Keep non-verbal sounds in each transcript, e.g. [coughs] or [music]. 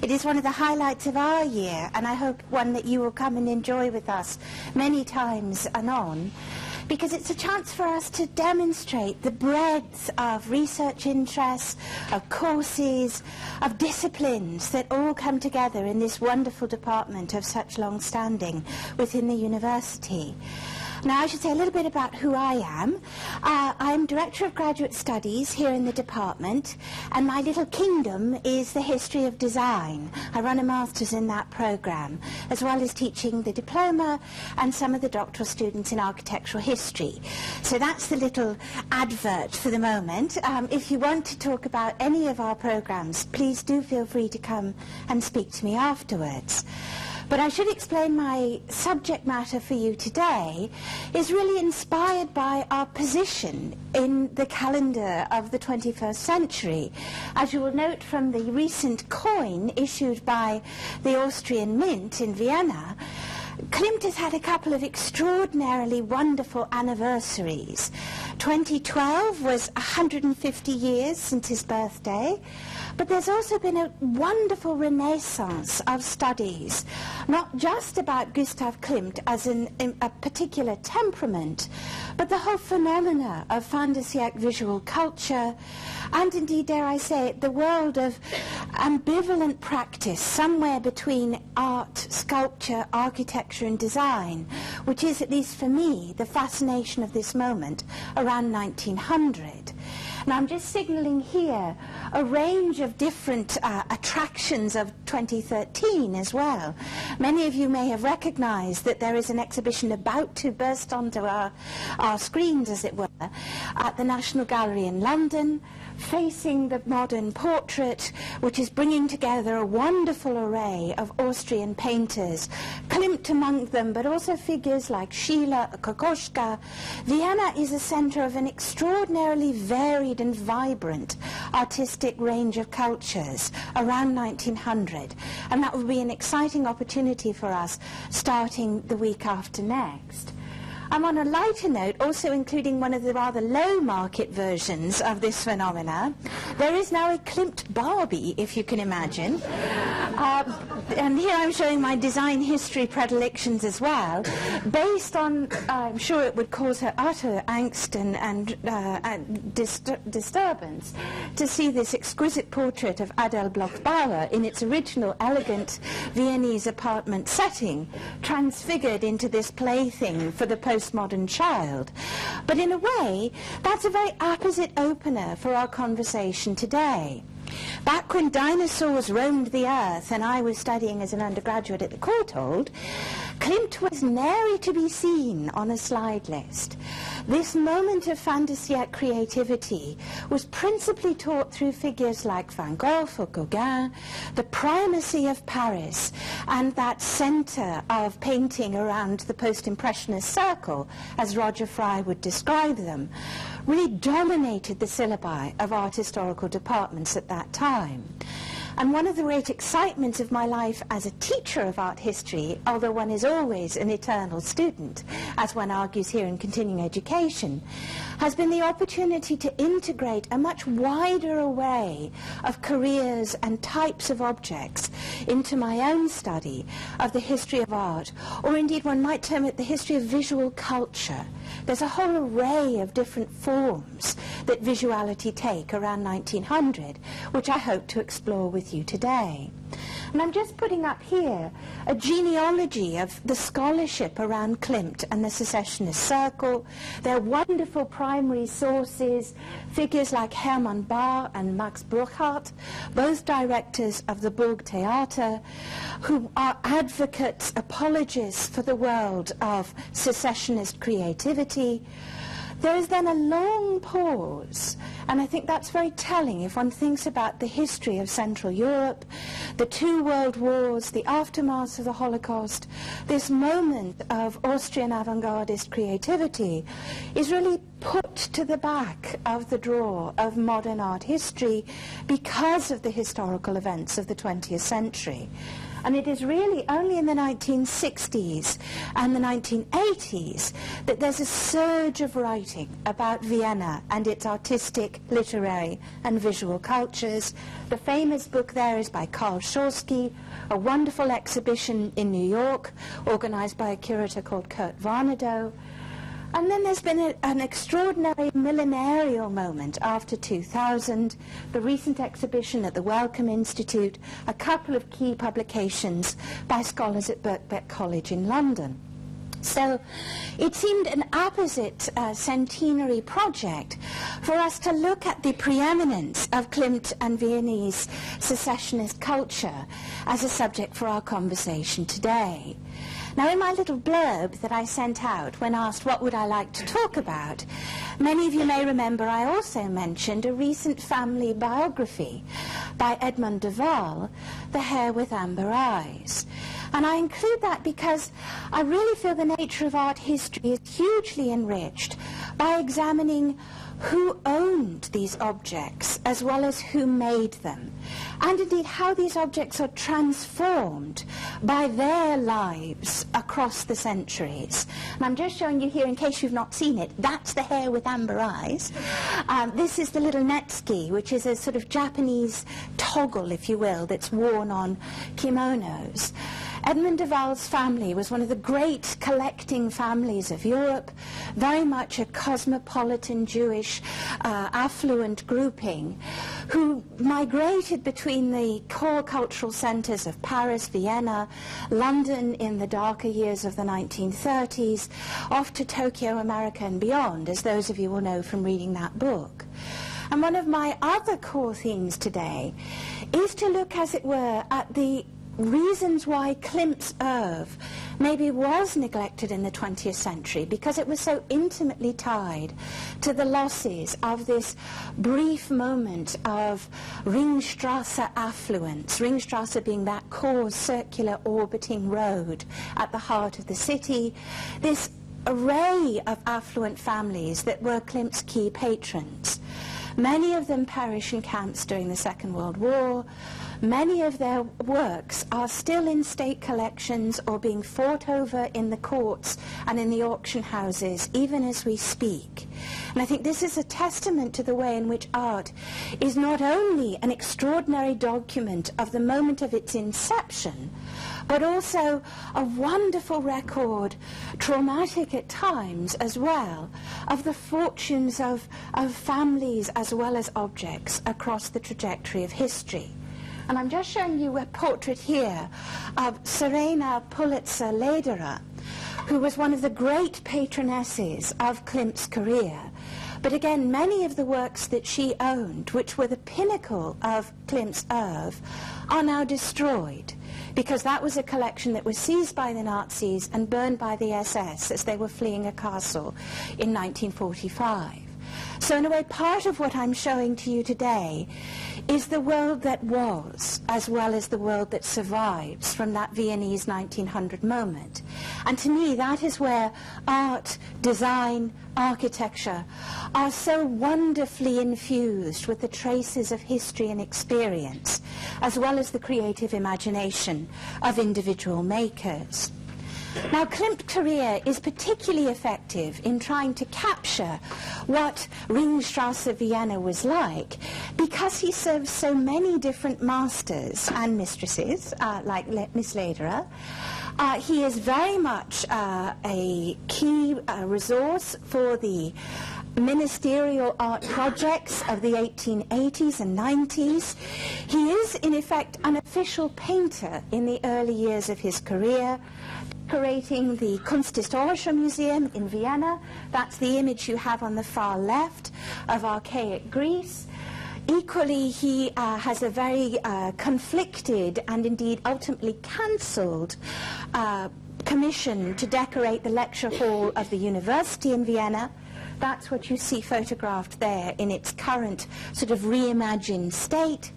It is one of the highlights of our year, and I hope one that you will come and enjoy with us many times anon because it's a chance for us to demonstrate the breadth of research interests, of courses, of disciplines that all come together in this wonderful department of such long standing within the university. Now, I should say a little bit about who I am. Uh, I'm Director of Graduate Studies here in the department, and my little kingdom is the history of design. I run a master's in that program, as well as teaching the diploma and some of the doctoral students in architectural history. So that's the little advert for the moment. Um, if you want to talk about any of our programs, please do feel free to come and speak to me afterwards. But I should explain my subject matter for you today is really inspired by our position in the calendar of the 21st century. As you will note from the recent coin issued by the Austrian Mint in Vienna, Klimt has had a couple of extraordinarily wonderful anniversaries. 2012 was 150 years since his birthday. But there's also been a wonderful renaissance of studies, not just about Gustav Klimt as in, in a particular temperament, but the whole phenomena of siècle visual culture, and indeed, dare I say it, the world of ambivalent practice somewhere between art, sculpture, architecture and design, which is, at least for me, the fascination of this moment around 1900. Now I'm just signalling here a range of different uh, attractions of 2013 as well. Many of you may have recognized that there is an exhibition about to burst onto our, our screens, as it were, at the National Gallery in London, facing the modern portrait, which is bringing together a wonderful array of Austrian painters, Klimt among them, but also figures like Schiele, Kokoschka. Vienna is a center of an extraordinarily varied and vibrant artistic range of cultures around 1900, and that will be an exciting opportunity for us starting the week after next. I'm on a lighter note, also including one of the rather low market versions of this phenomena. There is now a Klimt Barbie, if you can imagine. Uh, and here I'm showing my design history predilections as well, based on, I'm sure it would cause her utter angst and, and, uh, and disturbance to see this exquisite portrait of Adele Bloch-Bauer in its original elegant Viennese apartment setting, transfigured into this plaything for the post postmodern child. But in a way, that's a very apposite opener for our conversation today. Back when dinosaurs roamed the earth and I was studying as an undergraduate at the Courtauld, Klimt was nary to be seen on a slide list. This moment of de siècle creativity was principally taught through figures like Van Gogh or Gauguin, the primacy of Paris, and that center of painting around the post-impressionist circle, as Roger Fry would describe them, really dominated the syllabi of art historical departments at that time. And one of the great excitements of my life as a teacher of art history, although one is always an eternal student, as one argues here in continuing education, has been the opportunity to integrate a much wider array of careers and types of objects into my own study of the history of art, or indeed one might term it the history of visual culture. There's a whole array of different forms that visuality take around 1900, which I hope to explore with you today. And I'm just putting up here a genealogy of the scholarship around Klimt and the Secessionist Circle, their wonderful primary sources, figures like Hermann Bahr and Max Burckhard, both directors of the Burg Theater, who are advocates, apologists for the world of secessionist creativity, there is then a long pause, and I think that's very telling if one thinks about the history of Central Europe, the two world wars, the aftermath of the Holocaust, this moment of Austrian avant-gardist creativity is really put to the back of the drawer of modern art history because of the historical events of the 20th century. And it is really only in the 1960s and the 1980s that there's a surge of writing about Vienna and its artistic, literary and visual cultures. The famous book there is by Carl Schorske, a wonderful exhibition in New York organized by a curator called Kurt Varnedoe. And then there's been a, an extraordinary millenarial moment after 2000, the recent exhibition at the Wellcome Institute, a couple of key publications by scholars at Birkbeck College in London. So it seemed an opposite uh, centenary project for us to look at the preeminence of Klimt and Viennese secessionist culture as a subject for our conversation today. Now, in my little blurb that I sent out when asked what would I like to talk about, many of you may remember I also mentioned a recent family biography by Edmund de Waal, The Hare with Amber Eyes. And I include that because I really feel the nature of art history is hugely enriched by examining who owned these objects as well as who made them, and indeed how these objects are transformed by their lives across the centuries. And I'm just showing you here, in case you've not seen it, that's the hare with amber eyes. Um, this is the little netsuke, which is a sort of Japanese toggle, if you will, that's worn on kimonos. Edmund de Waal's family was one of the great collecting families of Europe, very much a cosmopolitan Jewish uh, affluent grouping who migrated between the core cultural centers of Paris, Vienna, London in the darker years of the 1930s, off to Tokyo, America and beyond, as those of you will know from reading that book. And one of my other core themes today is to look, as it were, at the reasons why Klimt's oeuvre maybe was neglected in the 20th century because it was so intimately tied to the losses of this brief moment of Ringstrasse affluence, Ringstrasse being that core circular orbiting road at the heart of the city, this array of affluent families that were Klimt's key patrons. Many of them perished in camps during the Second World War. Many of their works are still in state collections or being fought over in the courts and in the auction houses, even as we speak. And I think this is a testament to the way in which art is not only an extraordinary document of the moment of its inception, but also a wonderful record, traumatic at times as well, of the fortunes of, of families as well as objects across the trajectory of history. And I'm just showing you a portrait here of Serena Pulitzer Lederer, who was one of the great patronesses of Klimt's career. But again, many of the works that she owned, which were the pinnacle of Klimt's oeuvre, are now destroyed because that was a collection that was seized by the Nazis and burned by the SS as they were fleeing a castle in 1945. So in a way, part of what I'm showing to you today is the world that was, as well as the world that survives from that Viennese 1900 moment. And to me, that is where art, design, architecture are so wonderfully infused with the traces of history and experience, as well as the creative imagination of individual makers. Now, Klimt career is particularly effective in trying to capture what Ringstrasse Vienna was like because he served so many different masters and mistresses, uh, like Le Miss Lederer. Uh, he is very much uh, a key uh, resource for the ministerial art projects of the 1880s and 90s. He is, in effect, an official painter in the early years of his career decorating the Kunsthistorische Museum in Vienna. That's the image you have on the far left of archaic Greece. Equally, he uh, has a very uh, conflicted and indeed ultimately cancelled uh, commission to decorate the lecture hall of the university in Vienna. That's what you see photographed there in its current sort of reimagined state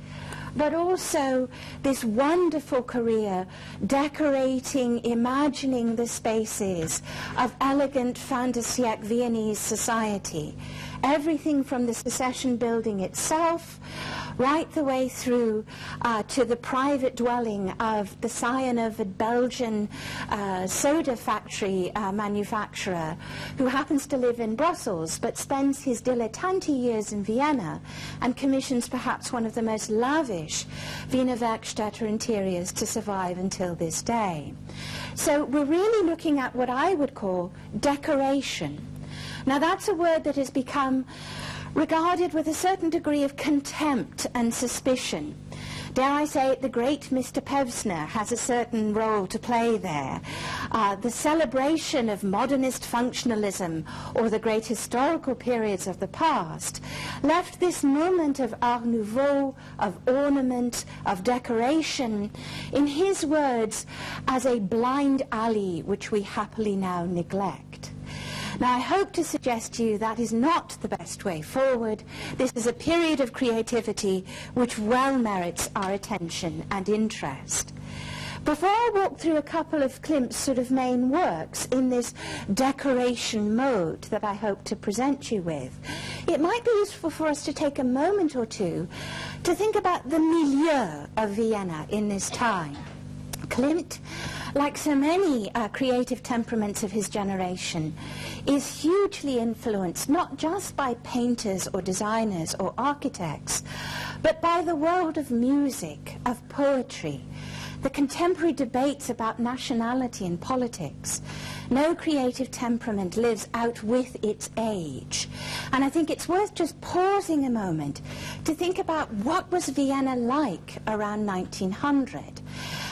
but also this wonderful career decorating, imagining the spaces of elegant siècle Viennese society. Everything from the secession building itself, right the way through uh, to the private dwelling of the scion of a Belgian uh, soda factory uh, manufacturer who happens to live in Brussels but spends his dilettante years in Vienna and commissions perhaps one of the most lavish Wiener Werkstätte interiors to survive until this day. So we're really looking at what I would call decoration. Now that's a word that has become regarded with a certain degree of contempt and suspicion. Dare I say it, the great Mr. Pevsner has a certain role to play there. Uh, the celebration of modernist functionalism or the great historical periods of the past left this moment of Art Nouveau, of ornament, of decoration, in his words, as a blind alley which we happily now neglect. Now, I hope to suggest to you that is not the best way forward. This is a period of creativity which well merits our attention and interest. Before I walk through a couple of Klimt's sort of main works in this decoration mode that I hope to present you with, it might be useful for us to take a moment or two to think about the milieu of Vienna in this time. Klimt like so many uh, creative temperaments of his generation, is hugely influenced not just by painters or designers or architects, but by the world of music, of poetry, the contemporary debates about nationality and politics. No creative temperament lives out with its age. And I think it's worth just pausing a moment to think about what was Vienna like around 1900.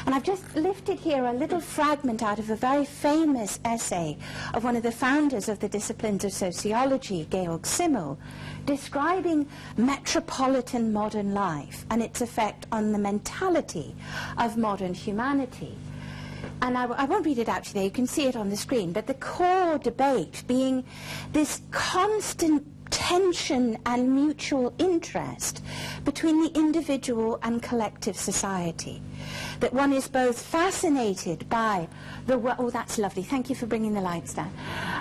And I've just lifted here a little fragment out of a very famous essay of one of the founders of the disciplines of sociology, Georg Simmel, describing metropolitan modern life and its effect on the mentality of modern humanity. And I, won't read it out today, you can see it on the screen, but the core debate being this constant tension and mutual interest between the individual and collective society that one is both fascinated by the oh that's lovely. Thank you for bringing the lights down.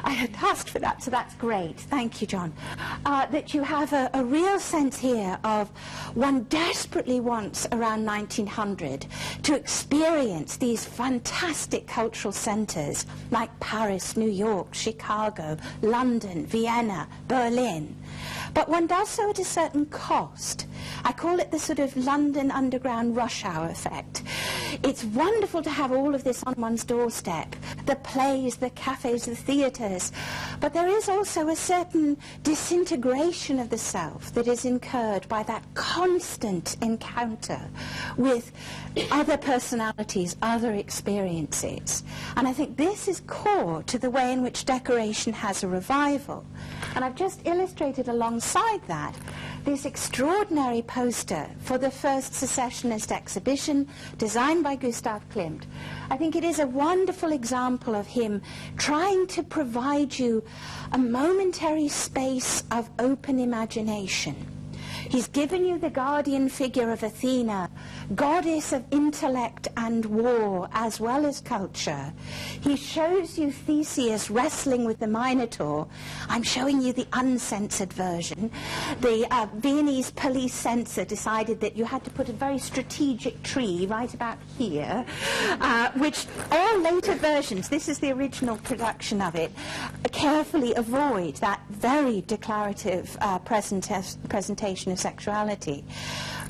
I had asked for that so that's great. Thank you John. Uh, that you have a, a real sense here of one desperately wants around 1900 to experience these fantastic cultural centers like Paris New York Chicago London Vienna Berlin but one does so at a certain cost I call it the sort of London underground rush hour effect. It's wonderful to have all of this on one's doorstep, the plays, the cafes, the theatres, but there is also a certain disintegration of the self that is incurred by that constant encounter with other personalities, other experiences. And I think this is core to the way in which decoration has a revival. And I've just illustrated alongside that this extraordinary poster for the first secessionist exhibition designed by Gustav Klimt. I think it is a wonderful example of him trying to provide you a momentary space of open imagination He's given you the guardian figure of Athena, goddess of intellect and war as well as culture. He shows you Theseus wrestling with the Minotaur. I'm showing you the uncensored version. The uh, Viennese police censor decided that you had to put a very strategic tree right about here, uh, which all later versions, this is the original production of it, carefully avoid that very declarative uh, presentation of sexuality.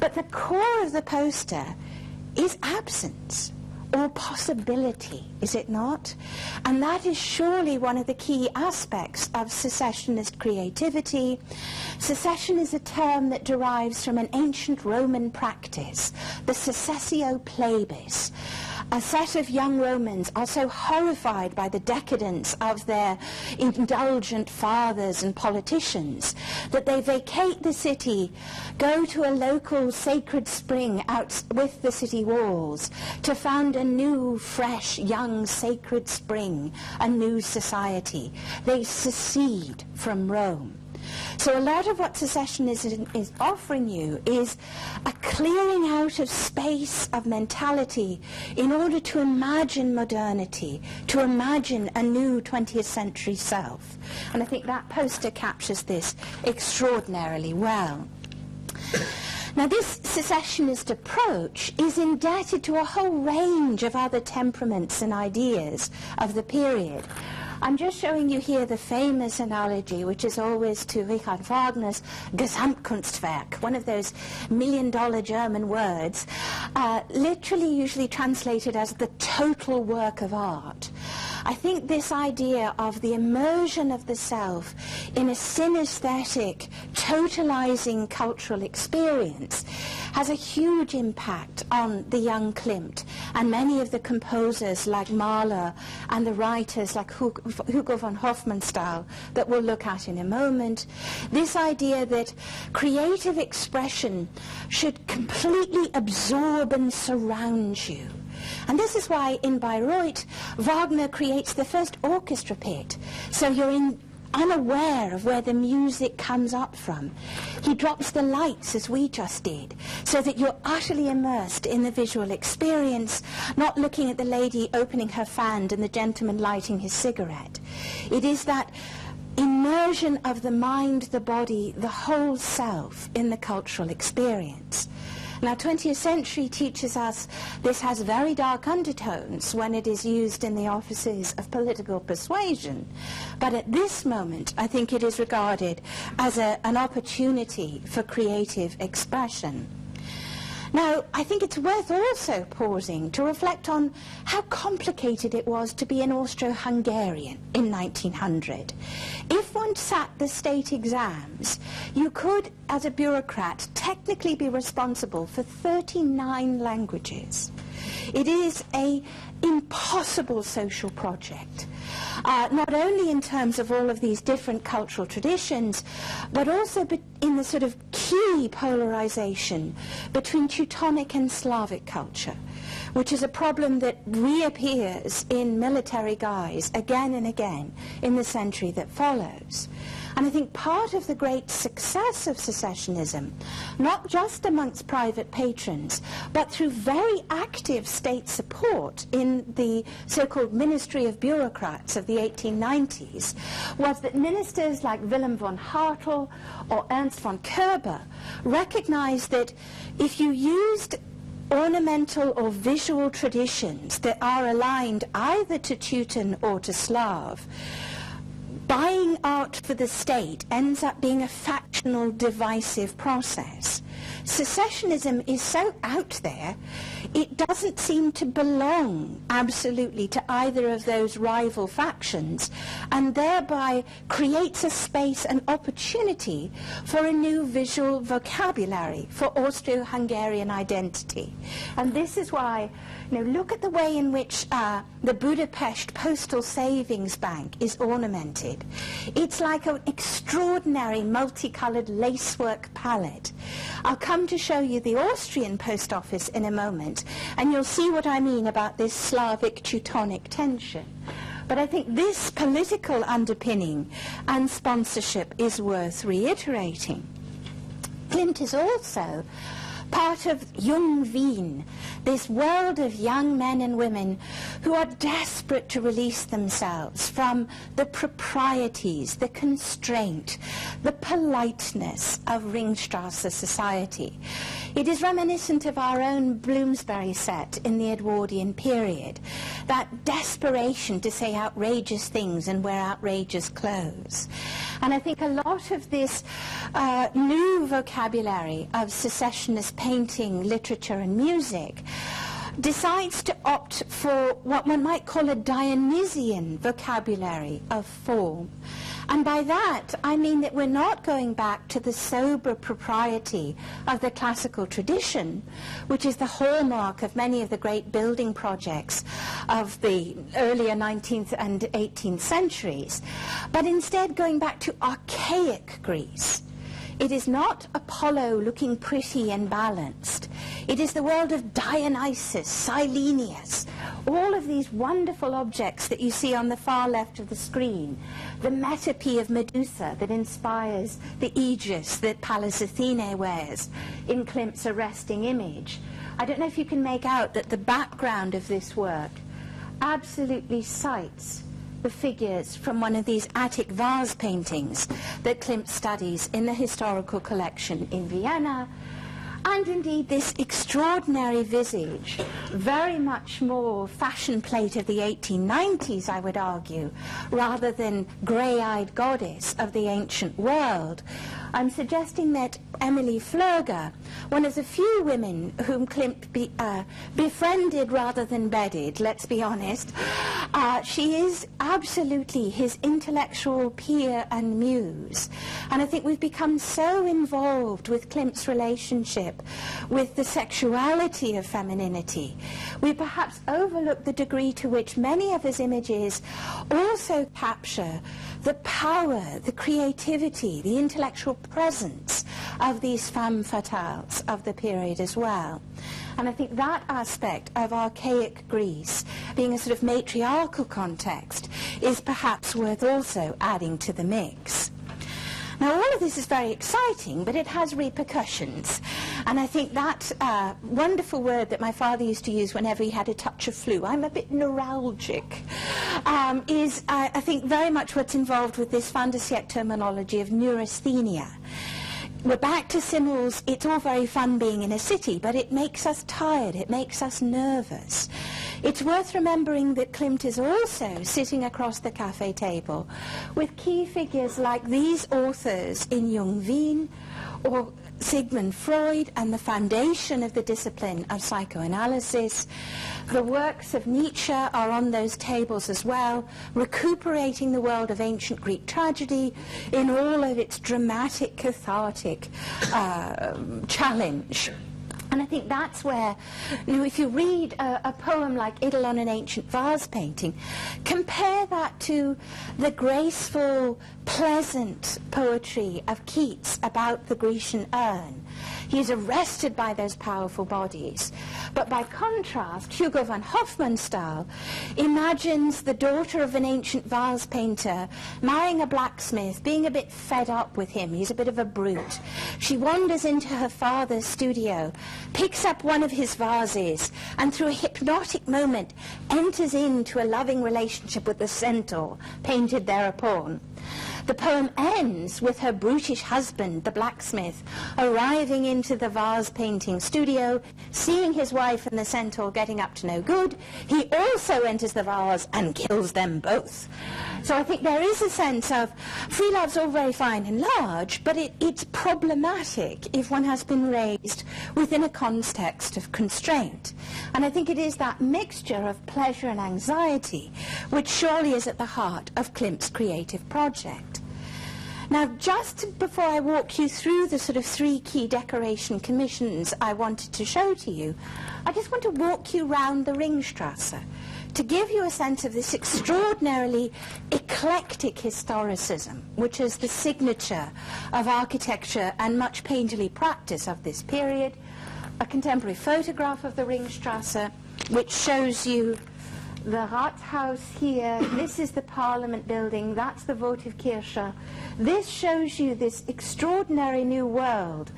But the core of the poster is absence or possibility, is it not? And that is surely one of the key aspects of secessionist creativity. Secession is a term that derives from an ancient Roman practice, the secessio plebis, a set of young Romans are so horrified by the decadence of their indulgent fathers and politicians that they vacate the city, go to a local sacred spring out with the city walls to found a new, fresh, young sacred spring, a new society. They secede from Rome. So a lot of what secessionism is offering you is a clearing out of space of mentality in order to imagine modernity, to imagine a new 20th century self. And I think that poster captures this extraordinarily well. Now, this secessionist approach is indebted to a whole range of other temperaments and ideas of the period. I'm just showing you here the famous analogy, which is always to Richard Wagner's Gesamtkunstwerk, one of those million-dollar German words, uh, literally usually translated as the total work of art. I think this idea of the immersion of the self in a synesthetic, totalizing cultural experience has a huge impact on the young Klimt and many of the composers like Mahler and the writers like von Hofmannsthal that we'll look at in a moment. This idea that creative expression should completely absorb and surround you. And this is why in Bayreuth, Wagner creates the first orchestra pit. So you're in unaware of where the music comes up from. He drops the lights as we just did, so that you're utterly immersed in the visual experience, not looking at the lady opening her fan and the gentleman lighting his cigarette. It is that immersion of the mind, the body, the whole self in the cultural experience. Now, 20th century teaches us this has very dark undertones when it is used in the offices of political persuasion. But at this moment, I think it is regarded as a, an opportunity for creative expression. Now, I think it's worth also pausing to reflect on how complicated it was to be an Austro-Hungarian in 1900. If one sat the state exams, you could, as a bureaucrat, technically be responsible for 39 languages. It is a impossible social project uh, not only in terms of all of these different cultural traditions, but also in the sort of key polarization between Teutonic and Slavic culture, which is a problem that reappears in military guise again and again in the century that follows. And I think part of the great success of secessionism, not just amongst private patrons, but through very active state support in the so-called Ministry of Bureaucrats of the 1890s, was that ministers like Wilhelm von Hartel or Ernst von Koerber recognized that if you used ornamental or visual traditions that are aligned either to Teuton or to Slav, buying art for the state ends up being a factional, divisive process. Secessionism is so out there, it doesn't seem to belong absolutely to either of those rival factions, and thereby creates a space and opportunity for a new visual vocabulary for Austro-Hungarian identity. And this is why now look at the way in which uh, the Budapest Postal Savings Bank is ornamented. It's like an extraordinary multicolored lacework palette. I'll come to show you the Austrian post office in a moment, and you'll see what I mean about this Slavic Teutonic tension. But I think this political underpinning and sponsorship is worth reiterating. Klimt is also part of Jung Wien, this world of young men and women who are desperate to release themselves from the proprieties, the constraint, the politeness of Ringstrasse society. It is reminiscent of our own Bloomsbury set in the Edwardian period, that desperation to say outrageous things and wear outrageous clothes. And I think a lot of this uh, new vocabulary of secessionist painting, literature and music decides to opt for what one might call a Dionysian vocabulary of form. And by that, I mean that we're not going back to the sober propriety of the classical tradition, which is the hallmark of many of the great building projects of the earlier 19th and 18th centuries, but instead going back to archaic Greece. It is not Apollo looking pretty and balanced. It is the world of Dionysus, Silenus, all of these wonderful objects that you see on the far left of the screen. The metope of Medusa that inspires the aegis that Pallas Athene wears in Klimt's arresting image. I don't know if you can make out that the background of this work absolutely cites the figures from one of these attic vase paintings that Klimt studies in the historical collection in Vienna and indeed this extraordinary visage, very much more fashion plate of the 1890s, I would argue, rather than grey-eyed goddess of the ancient world. I'm suggesting that Emilie Flöge, one of the few women whom Klimt be, uh, befriended rather than bedded, let's be honest, uh, she is absolutely his intellectual peer and muse. And I think we've become so involved with Klimt's relationship with the sexuality of femininity, we perhaps overlook the degree to which many of his images also capture the power, the creativity, the intellectual presence of these femme fatales of the period as well. And I think that aspect of archaic Greece, being a sort of matriarchal context, is perhaps worth also adding to the mix. Now, all of this is very exciting, but it has repercussions. And I think that uh, wonderful word that my father used to use whenever he had a touch of flu, I'm a bit neuralgic, um, is, I think, very much what's involved with this fin de siècle terminology of neurasthenia we're back to Simmel's, it's all very fun being in a city, but it makes us tired, it makes us nervous. It's worth remembering that Klimt is also sitting across the cafe table with key figures like these authors in Jung Wien or Sigmund Freud and the foundation of the discipline of psychoanalysis. The works of Nietzsche are on those tables as well, recuperating the world of ancient Greek tragedy in all of its dramatic, cathartic uh, challenge. And I think that's where, you know, if you read a, a, poem like Idyll on an Ancient Vase Painting, compare that to the graceful, pleasant poetry of Keats about the Grecian urn. He is arrested by those powerful bodies. But by contrast, Hugo von Hofmannsthal imagines the daughter of an ancient vase painter marrying a blacksmith, being a bit fed up with him. He's a bit of a brute. She wanders into her father's studio, picks up one of his vases, and through a hypnotic moment enters into a loving relationship with the centaur painted thereupon. The poem ends with her brutish husband, the blacksmith, arriving into the vase painting studio, seeing his wife and the centaur getting up to no good. He also enters the vase and kills them both. So I think there is a sense of free love's all very fine and large, but it, it's problematic if one has been raised within a context of constraint. And I think it is that mixture of pleasure and anxiety which surely is at the heart of Klimt's creative project. Now, just before I walk you through the sort of three key decoration commissions I wanted to show to you, I just want to walk you round the Ringstrasse to give you a sense of this extraordinarily eclectic historicism, which is the signature of architecture and much painterly practice of this period, a contemporary photograph of the Ringstrasse, which shows you the Rathaus here, [coughs] this is the Parliament building, that's the Votive Votivkirche. This shows you this extraordinary new world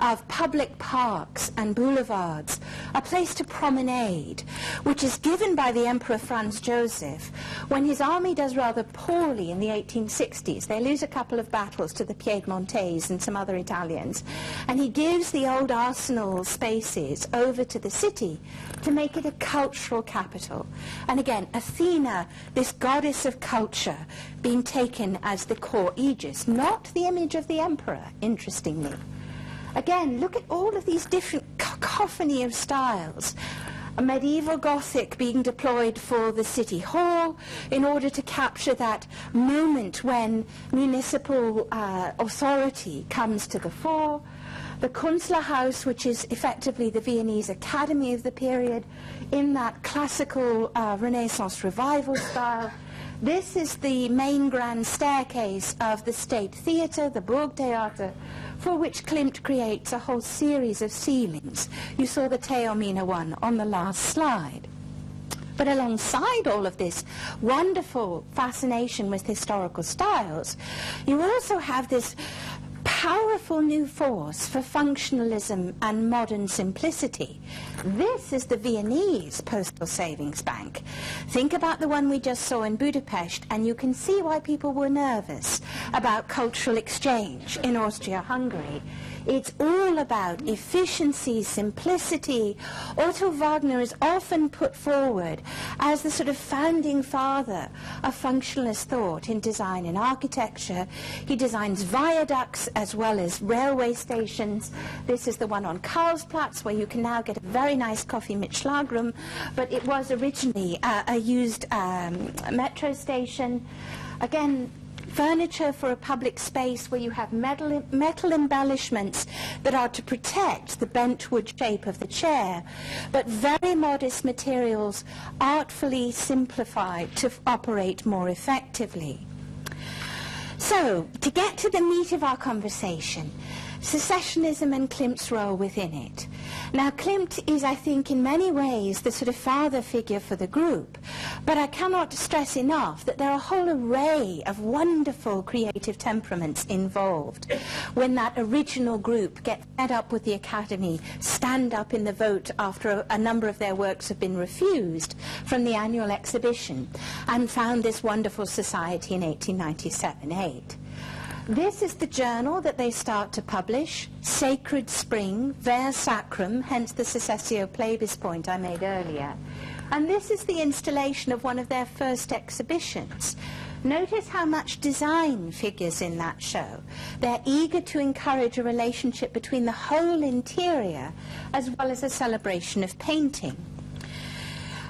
of public parks and boulevards, a place to promenade, which is given by the Emperor Franz Joseph when his army does rather poorly in the 1860s. They lose a couple of battles to the Piedmontese and some other Italians, and he gives the old arsenal spaces over to the city to make it a cultural capital. And again, Athena, this goddess of culture, being taken as the core aegis, not the image of the emperor, interestingly. Again, look at all of these different cacophony of styles. A medieval Gothic being deployed for the city hall in order to capture that moment when municipal uh, authority comes to the fore the Künstlerhaus, which is effectively the Viennese academy of the period, in that classical uh, Renaissance revival style. This is the main grand staircase of the State Theatre, the Burgtheater, for which Klimt creates a whole series of ceilings. You saw the Taormina one on the last slide. But alongside all of this wonderful fascination with historical styles, you also have this powerful new force for functionalism and modern simplicity. This is the Viennese Postal Savings Bank. Think about the one we just saw in Budapest and you can see why people were nervous about cultural exchange in Austria-Hungary. It's all about efficiency, simplicity. Otto Wagner is often put forward as the sort of founding father of functionalist thought in design and architecture. He designs viaducts as well as railway stations. This is the one on Karlsplatz where you can now get a very nice coffee mit Schlagrahm, but it was originally uh, a used um, metro station. Again, furniture for a public space where you have metal, metal embellishments that are to protect the bent wood shape of the chair, but very modest materials artfully simplified to operate more effectively. So, to get to the meat of our conversation, secessionism and Klimt's role within it. Now, Klimt is, I think, in many ways the sort of father figure for the group, but I cannot stress enough that there are a whole array of wonderful creative temperaments involved when that original group get fed up with the Academy, stand up in the vote after a, a number of their works have been refused from the annual exhibition, and found this wonderful society in 1897-8. This is the journal that they start to publish, Sacred Spring, Ver Sacrum, hence the Secessio Plebis point I made earlier. And this is the installation of one of their first exhibitions. Notice how much design figures in that show. They're eager to encourage a relationship between the whole interior as well as a celebration of painting.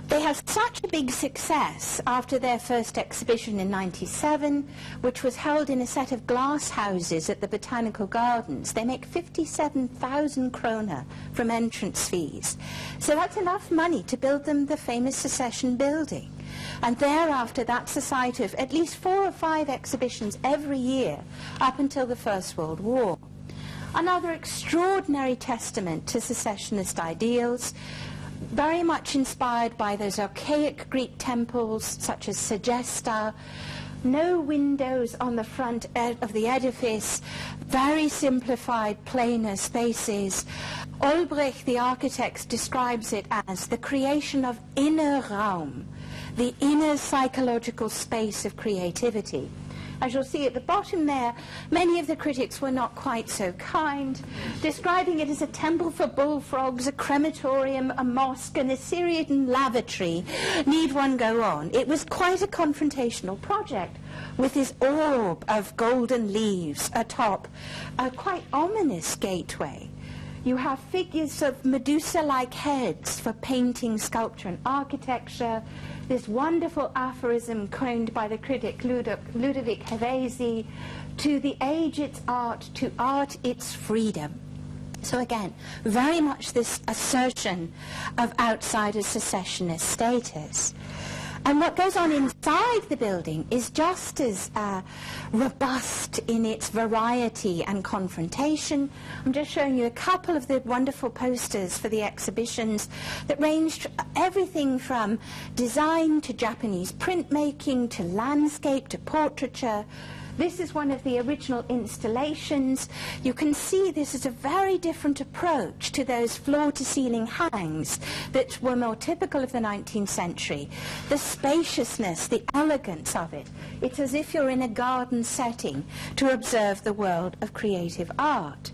They had such a big success after their first exhibition in 97, which was held in a set of glass houses at the Botanical Gardens. They make 57,000 kroner from entrance fees. So that's enough money to build them the famous Secession building. And thereafter, that's a site of at least four or five exhibitions every year up until the First World War. Another extraordinary testament to secessionist ideals very much inspired by those archaic Greek temples such as Segesta, no windows on the front of the edifice, very simplified, plainer spaces. Olbrich, the architect, describes it as the creation of inner Raum, the inner psychological space of creativity. As you'll see at the bottom there, many of the critics were not quite so kind, describing it as a temple for bullfrogs, a crematorium, a mosque, an Assyrian lavatory. Need one go on? It was quite a confrontational project with this orb of golden leaves atop a quite ominous gateway. You have figures of Medusa-like heads for painting, sculpture, and architecture this wonderful aphorism coined by the critic Ludovic Hevesi, to the age its art, to art its freedom. So again, very much this assertion of outsider secessionist status. And what goes on inside the building is just as uh, robust in its variety and confrontation. I'm just showing you a couple of the wonderful posters for the exhibitions that ranged everything from design to Japanese printmaking to landscape to portraiture this is one of the original installations. You can see this is a very different approach to those floor-to-ceiling hangs that were more typical of the 19th century. The spaciousness, the elegance of it. It's as if you're in a garden setting to observe the world of creative art.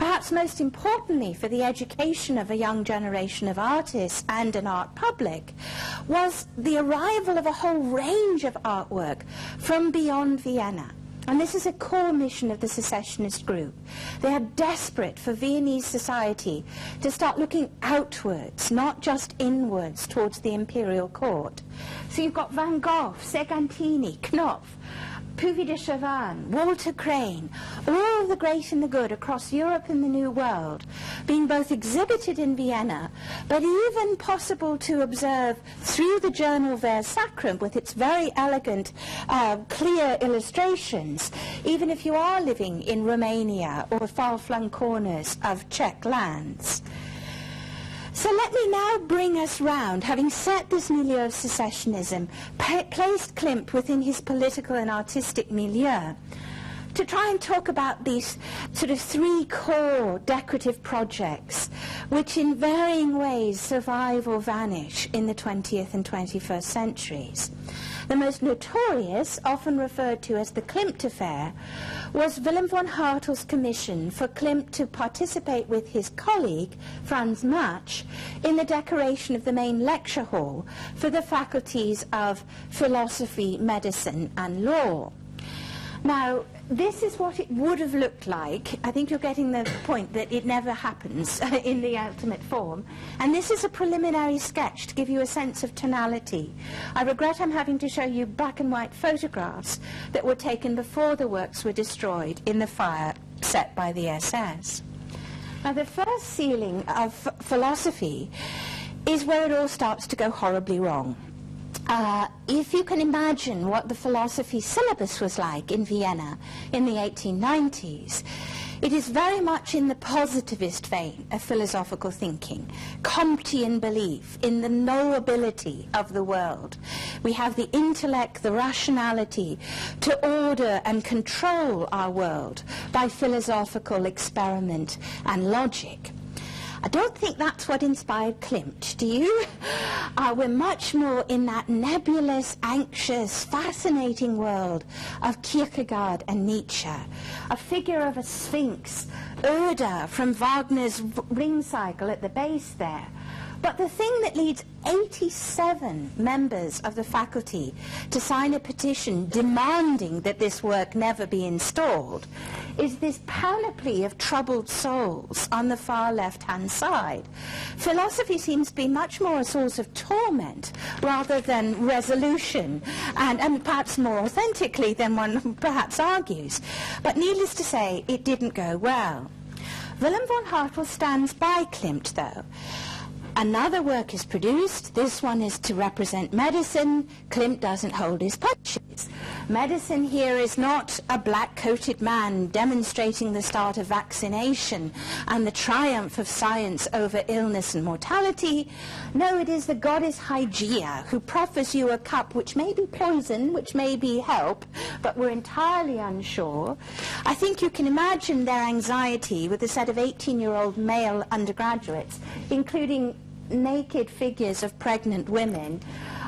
Perhaps most importantly for the education of a young generation of artists and an art public was the arrival of a whole range of artwork from beyond Vienna. And this is a core mission of the secessionist group. They are desperate for Viennese society to start looking outwards, not just inwards towards the imperial court. So you've got Van Gogh, Segantini, Khnopff, Puvis de Chavannes, Walter Crane, all the great and the good across Europe and the New World, being both exhibited in Vienna, but even possible to observe through the journal Ver Sacrum with its very elegant, uh, clear illustrations, even if you are living in Romania or far-flung corners of Czech lands. So let me now bring us round, having set this milieu of secessionism, placed Klimt within his political and artistic milieu, to try and talk about these sort of three core decorative projects which in varying ways survive or vanish in the 20th and 21st centuries. The most notorious, often referred to as the Klimt affair, was Willem von Hartel's commission for Klimt to participate with his colleague, Franz Matsch, in the decoration of the main lecture hall for the faculties of philosophy, medicine and law. Now, this is what it would have looked like. I think you're getting the point that it never happens [laughs] in the ultimate form. And this is a preliminary sketch to give you a sense of tonality. I regret I'm having to show you black and white photographs that were taken before the works were destroyed in the fire set by the SS. Now, the first ceiling of philosophy is where it all starts to go horribly wrong. Uh, if you can imagine what the philosophy syllabus was like in Vienna in the 1890s, it is very much in the positivist vein of philosophical thinking, Comtean belief in the knowability of the world. We have the intellect, the rationality to order and control our world by philosophical experiment and logic. I don't think that's what inspired Klimt, do you? Uh, we're much more in that nebulous, anxious, fascinating world of Kierkegaard and Nietzsche, a figure of a sphinx, Erda from Wagner's Ring Cycle at the base there, but the thing that leads 87 members of the faculty to sign a petition demanding that this work never be installed is this panoply of troubled souls on the far left-hand side. Philosophy seems to be much more a source of torment rather than resolution, and, and perhaps more authentically than one perhaps argues. But needless to say, it didn't go well. Wilhelm von Hartel stands by Klimt, though. Another work is produced. This one is to represent medicine. Klimt doesn't hold his punches. Medicine here is not a black-coated man demonstrating the start of vaccination and the triumph of science over illness and mortality. No, it is the goddess Hygeia who proffers you a cup which may be poison, which may be help, but we're entirely unsure. I think you can imagine their anxiety with a set of 18-year-old male undergraduates, including naked figures of pregnant women,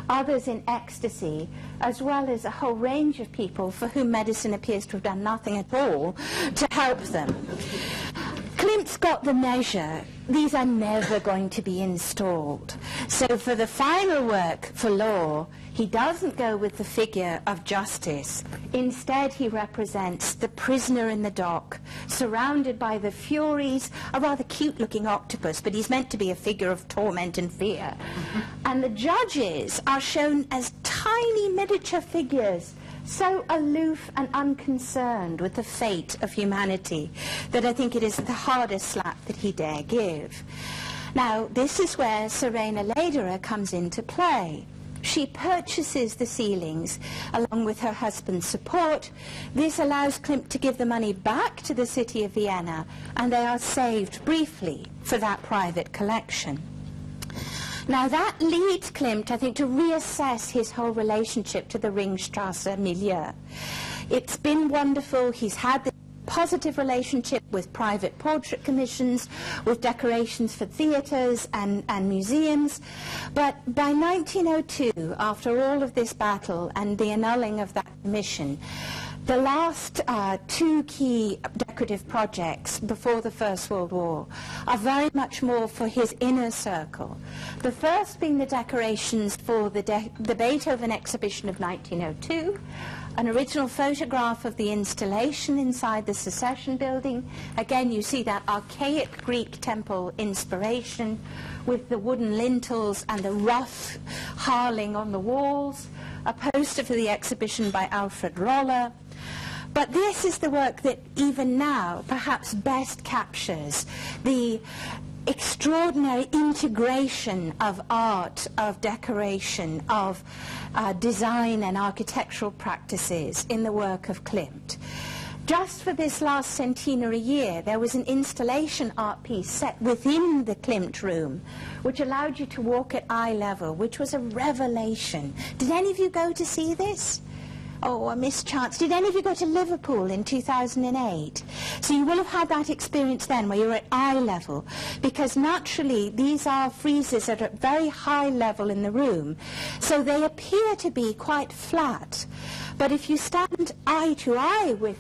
others in ecstasy, as well as a whole range of people for whom medicine appears to have done nothing at all to help them. Klimt's got the measure. These are never going to be installed. So for the final work for law, he doesn't go with the figure of justice. Instead, he represents the prisoner in the dock, surrounded by the furies, a rather cute-looking octopus, but he's meant to be a figure of torment and fear. [laughs] and the judges are shown as tiny miniature figures, so aloof and unconcerned with the fate of humanity that I think it is the hardest slap that he dare give. Now, this is where Serena Lederer comes into play. She purchases the ceilings along with her husband's support. This allows Klimt to give the money back to the city of Vienna, and they are saved briefly for that private collection. Now that leads Klimt, I think, to reassess his whole relationship to the Ringstrasse milieu. It's been wonderful. He's had the positive relationship with private portrait commissions, with decorations for theatres and, and museums. But by 1902, after all of this battle and the annulling of that commission, the last uh, two key decorative projects before the First World War are very much more for his inner circle. The first being the decorations for the, de the Beethoven exhibition of 1902, an original photograph of the installation inside the Secession building. Again, you see that archaic Greek temple inspiration with the wooden lintels and the rough harling on the walls, a poster for the exhibition by Alfred Roller. But this is the work that even now perhaps best captures the extraordinary integration of art, of decoration, of uh, design and architectural practices in the work of Klimt. Just for this last centenary year, there was an installation art piece set within the Klimt room, which allowed you to walk at eye level, which was a revelation. Did any of you go to see this? Oh, a mischance. Did any of you go to Liverpool in 2008? So you will have had that experience then where you're at eye level because naturally these are friezes at a very high level in the room. So they appear to be quite flat. But if you stand eye to eye with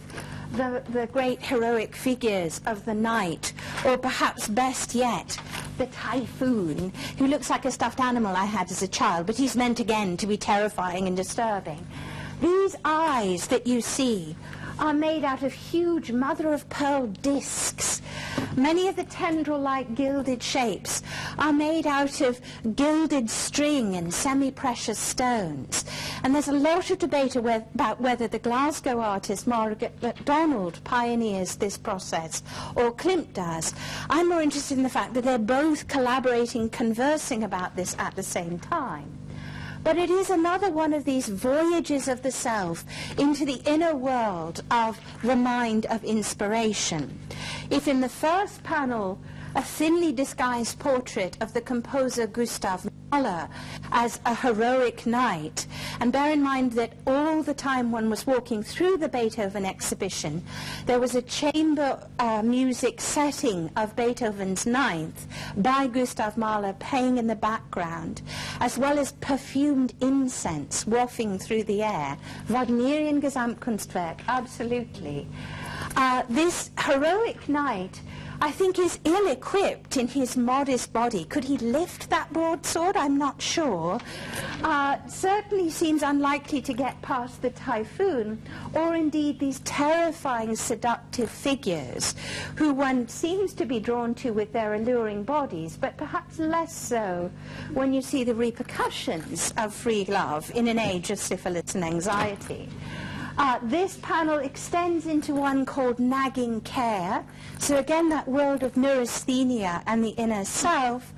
the, the great heroic figures of the night, or perhaps best yet, the typhoon, who looks like a stuffed animal I had as a child, but he's meant again to be terrifying and disturbing. These eyes that you see are made out of huge mother-of-pearl discs. Many of the tendril-like gilded shapes are made out of gilded string and semi-precious stones. And there's a lot of debate about whether the Glasgow artist Margaret MacDonald pioneers this process or Klimt does. I'm more interested in the fact that they're both collaborating, conversing about this at the same time. But it is another one of these voyages of the self into the inner world of the mind of inspiration. If in the first panel a thinly disguised portrait of the composer Gustav Mahler as a heroic knight. And bear in mind that all the time one was walking through the Beethoven exhibition, there was a chamber uh, music setting of Beethoven's Ninth by Gustav Mahler playing in the background, as well as perfumed incense wafting through the air. Wagnerian Gesamtkunstwerk, absolutely. Uh, this heroic knight I think is ill-equipped in his modest body. Could he lift that broadsword? I'm not sure. Uh, certainly seems unlikely to get past the typhoon, or indeed these terrifying, seductive figures who one seems to be drawn to with their alluring bodies, but perhaps less so when you see the repercussions of free love in an age of syphilis and anxiety. Uh, this panel extends into one called nagging care. So again, that world of neurasthenia and the inner self.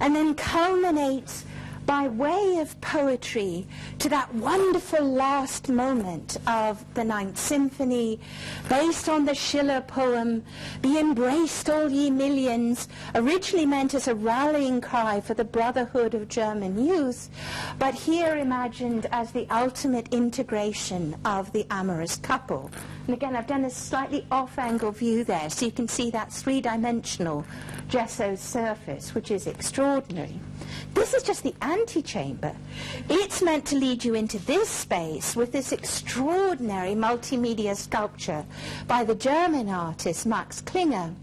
And then culminates by way of poetry to that wonderful last moment of the Ninth Symphony, based on the Schiller poem, Be embraced all ye millions, originally meant as a rallying cry for the brotherhood of German youth, but here imagined as the ultimate integration of the amorous couple. And again, I've done a slightly off-angle view there, so you can see that three-dimensional gesso surface, which is extraordinary. This is just the antechamber. It's meant to lead you into this space with this extraordinary multimedia sculpture by the German artist Max Klinger,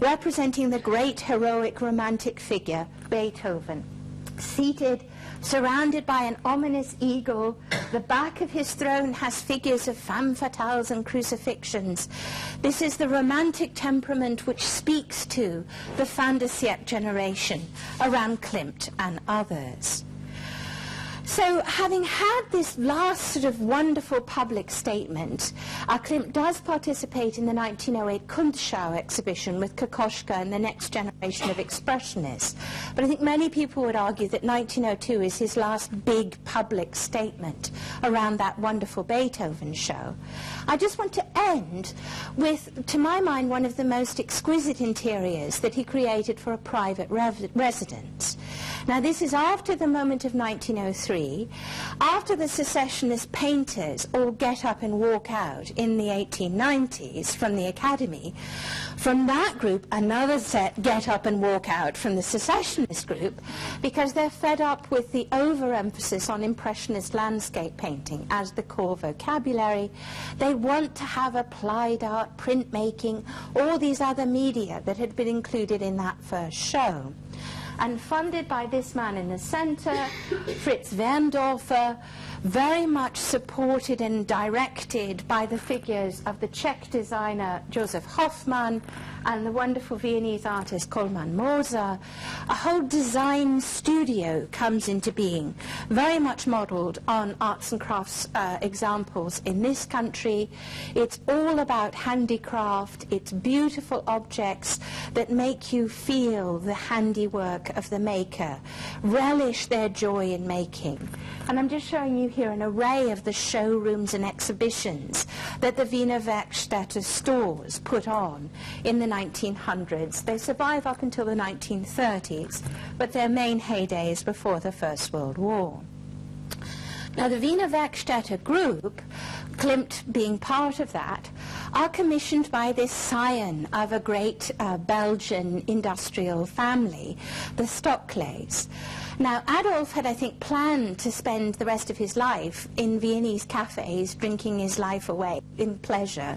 representing the great heroic romantic figure, Beethoven, seated surrounded by an ominous eagle. The back of his throne has figures of femme fatales and crucifixions. This is the romantic temperament which speaks to the fin de generation around Klimt and others. So having had this last sort of wonderful public statement, uh, Klimt does participate in the 1908 Kunstschau exhibition with Kokoschka and the next generation of expressionists. But I think many people would argue that 1902 is his last big public statement around that wonderful Beethoven show. I just want to end with, to my mind, one of the most exquisite interiors that he created for a private residence. Now this is after the moment of 1903, after the secessionist painters all get up and walk out in the 1890s from the Academy. From that group, another set get up and walk out from the secessionist group because they're fed up with the overemphasis on Impressionist landscape painting as the core vocabulary. They want to have applied art, printmaking, all these other media that had been included in that first show and funded by this man in the center, Fritz Waerndorfer, very much supported and directed by the figures of the Czech designer Josef Hoffmann and the wonderful Viennese artist Koloman Moser, a whole design studio comes into being, very much modeled on arts and crafts uh, examples in this country. It's all about handicraft, it's beautiful objects that make you feel the handiwork of the maker, relish their joy in making. And I'm just showing you here an array of the showrooms and exhibitions that the Wiener Werkstätte stores put on in the 1900s. They survive up until the 1930s, but their main heyday is before the First World War. Now, the Wiener Werkstätte group, Klimt being part of that, are commissioned by this scion of a great uh, Belgian industrial family, the Stoclets. Now, Adolf had, I think, planned to spend the rest of his life in Viennese cafes, drinking his life away in pleasure.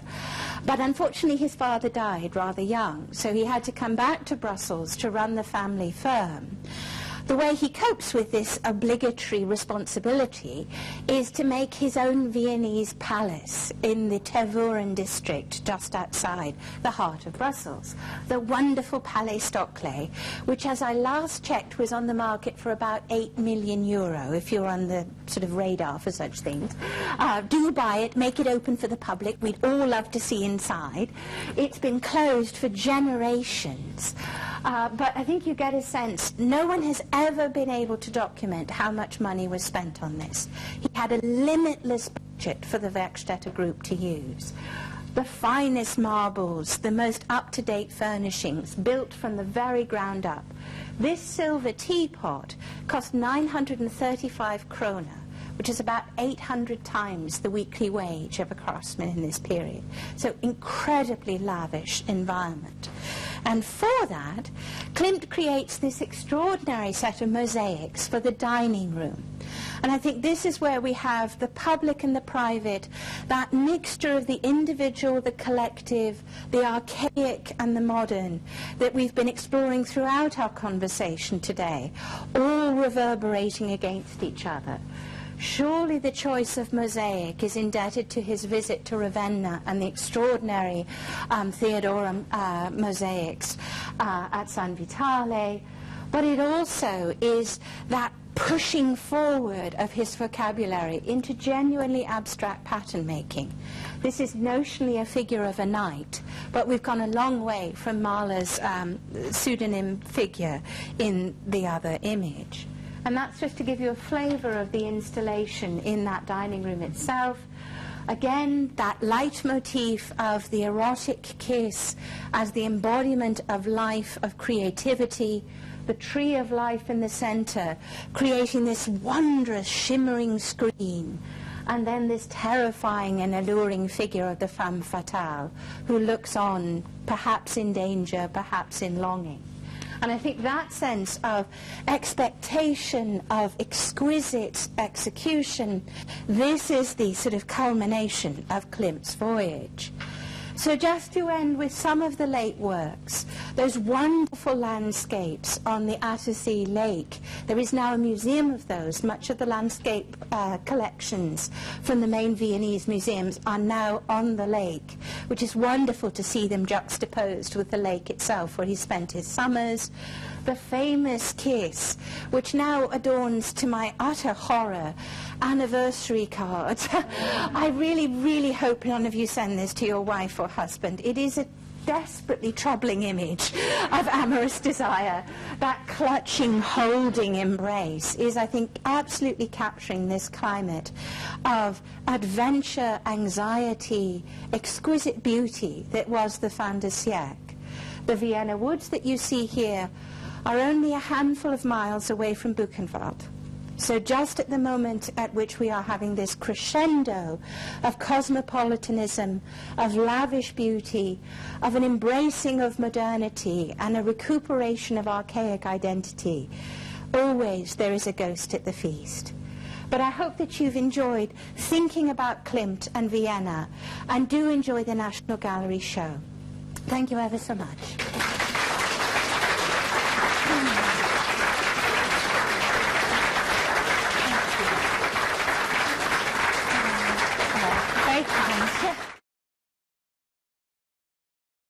But unfortunately, his father died rather young, so he had to come back to Brussels to run the family firm. The way he copes with this obligatory responsibility is to make his own Viennese palace in the Tervuren district just outside the heart of Brussels. The wonderful Palais Stoclet, which as I last checked was on the market for about 8 million euro, if you're on the sort of radar for such things. Uh, do buy it, make it open for the public. We'd all love to see inside. It's been closed for generations. Uh, but I think you get a sense, no one has ever been able to document how much money was spent on this. He had a limitless budget for the Werkstätte group to use. The finest marbles, the most up-to-date furnishings, built from the very ground up. This silver teapot cost 935 kroner which is about 800 times the weekly wage of a craftsman in this period. So incredibly lavish environment. And for that, Klimt creates this extraordinary set of mosaics for the dining room. And I think this is where we have the public and the private, that mixture of the individual, the collective, the archaic and the modern that we've been exploring throughout our conversation today, all reverberating against each other. Surely the choice of mosaic is indebted to his visit to Ravenna and the extraordinary um, Theodorum uh, mosaics uh, at San Vitale, but it also is that pushing forward of his vocabulary into genuinely abstract pattern making. This is notionally a figure of a knight, but we've gone a long way from Mahler's um, pseudonym figure in the other image. And that's just to give you a flavour of the installation in that dining room itself. Again, that leitmotif of the erotic kiss as the embodiment of life, of creativity, the tree of life in the center, creating this wondrous shimmering screen, and then this terrifying and alluring figure of the femme fatale, who looks on, perhaps in danger, perhaps in longing. And I think that sense of expectation, of exquisite execution, this is the sort of culmination of Klimt's voyage. So just to end with some of the late works, those wonderful landscapes on the Attersee Lake. There is now a museum of those. Much of the landscape uh, collections from the main Viennese museums are now on the lake, which is wonderful to see them juxtaposed with the lake itself, where he spent his summers the famous kiss, which now adorns, to my utter horror, anniversary cards. [laughs] I really, really hope none of you send this to your wife or husband. It is a desperately troubling image of amorous desire. That clutching, holding embrace is, I think, absolutely capturing this climate of adventure, anxiety, exquisite beauty that was the fin de siècle. The Vienna woods that you see here are only a handful of miles away from Buchenwald. So just at the moment at which we are having this crescendo of cosmopolitanism, of lavish beauty, of an embracing of modernity and a recuperation of archaic identity, always there is a ghost at the feast. But I hope that you've enjoyed thinking about Klimt and Vienna and do enjoy the National Gallery show. Thank you ever so much.